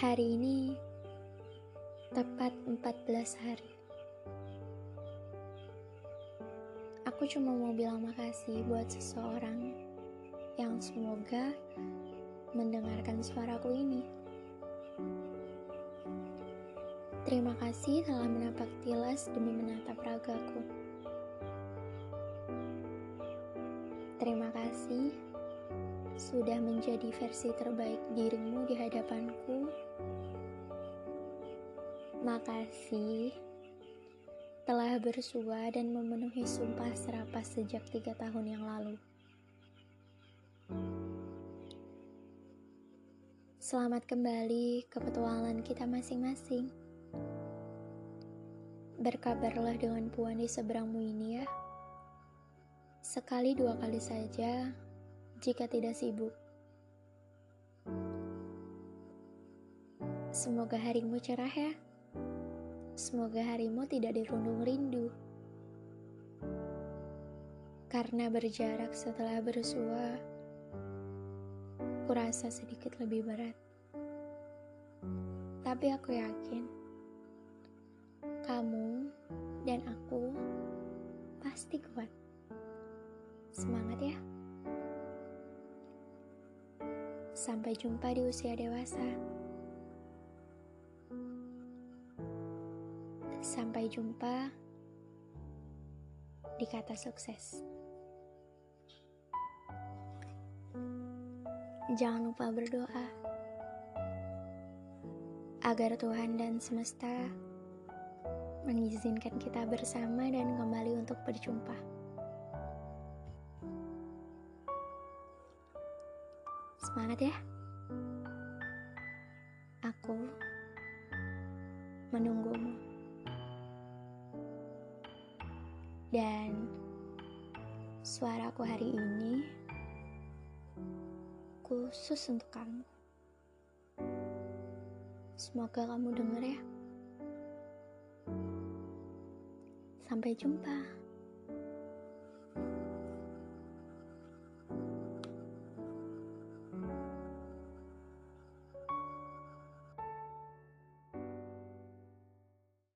Hari ini tepat 14 hari. Aku cuma mau bilang makasih buat seseorang yang semoga mendengarkan suaraku ini. Terima kasih telah menapak tilas demi menatap ragaku. Terima kasih sudah menjadi versi terbaik dirimu di hadapanku. Makasih telah bersua dan memenuhi sumpah serapah sejak tiga tahun yang lalu. Selamat kembali ke petualangan kita masing-masing. Berkabarlah dengan puan di seberangmu ini ya. Sekali dua kali saja jika tidak sibuk. Semoga harimu cerah ya. Semoga harimu tidak dirundung rindu. Karena berjarak setelah bersua, kurasa sedikit lebih berat. Tapi aku yakin, kamu dan aku pasti kuat. Semangat ya! Sampai jumpa di usia dewasa. Sampai jumpa di kata sukses. Jangan lupa berdoa agar Tuhan dan semesta mengizinkan kita bersama dan kembali untuk berjumpa. Semangat ya. Aku menunggumu. Dan suaraku hari ini khusus untuk kamu. Semoga kamu dengar ya. Sampai jumpa.